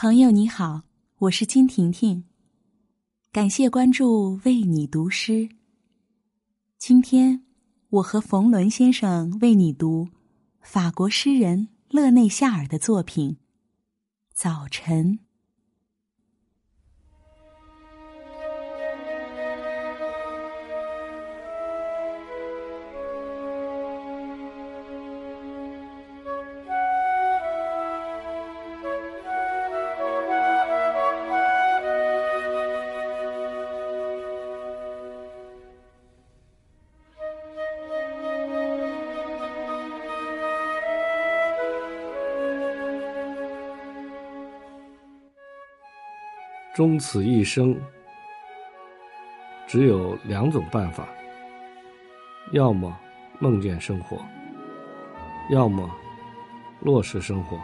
朋友你好，我是金婷婷，感谢关注，为你读诗。今天我和冯仑先生为你读法国诗人勒内夏尔的作品《早晨》。终此一生，只有两种办法：要么梦见生活，要么落实生活。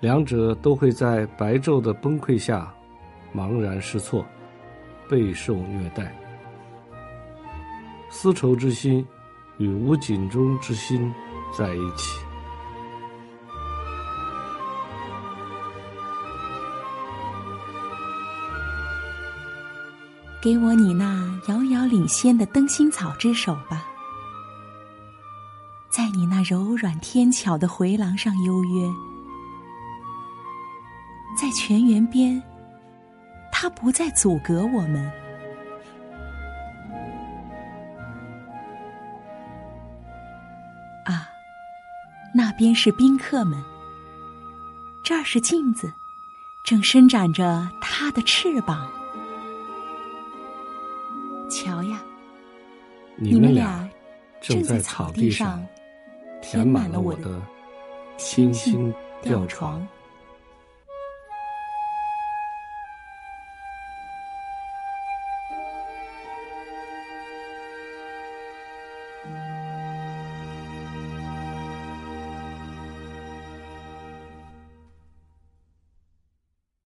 两者都会在白昼的崩溃下茫然失措，备受虐待。丝绸之心与无尽中之心在一起。给我你那遥遥领先的灯芯草之手吧，在你那柔软天巧的回廊上幽约，在泉源边，它不再阻隔我们。啊，那边是宾客们，这儿是镜子，正伸展着它的翅膀。瞧呀你们俩正在草地上填满了我的星星吊床。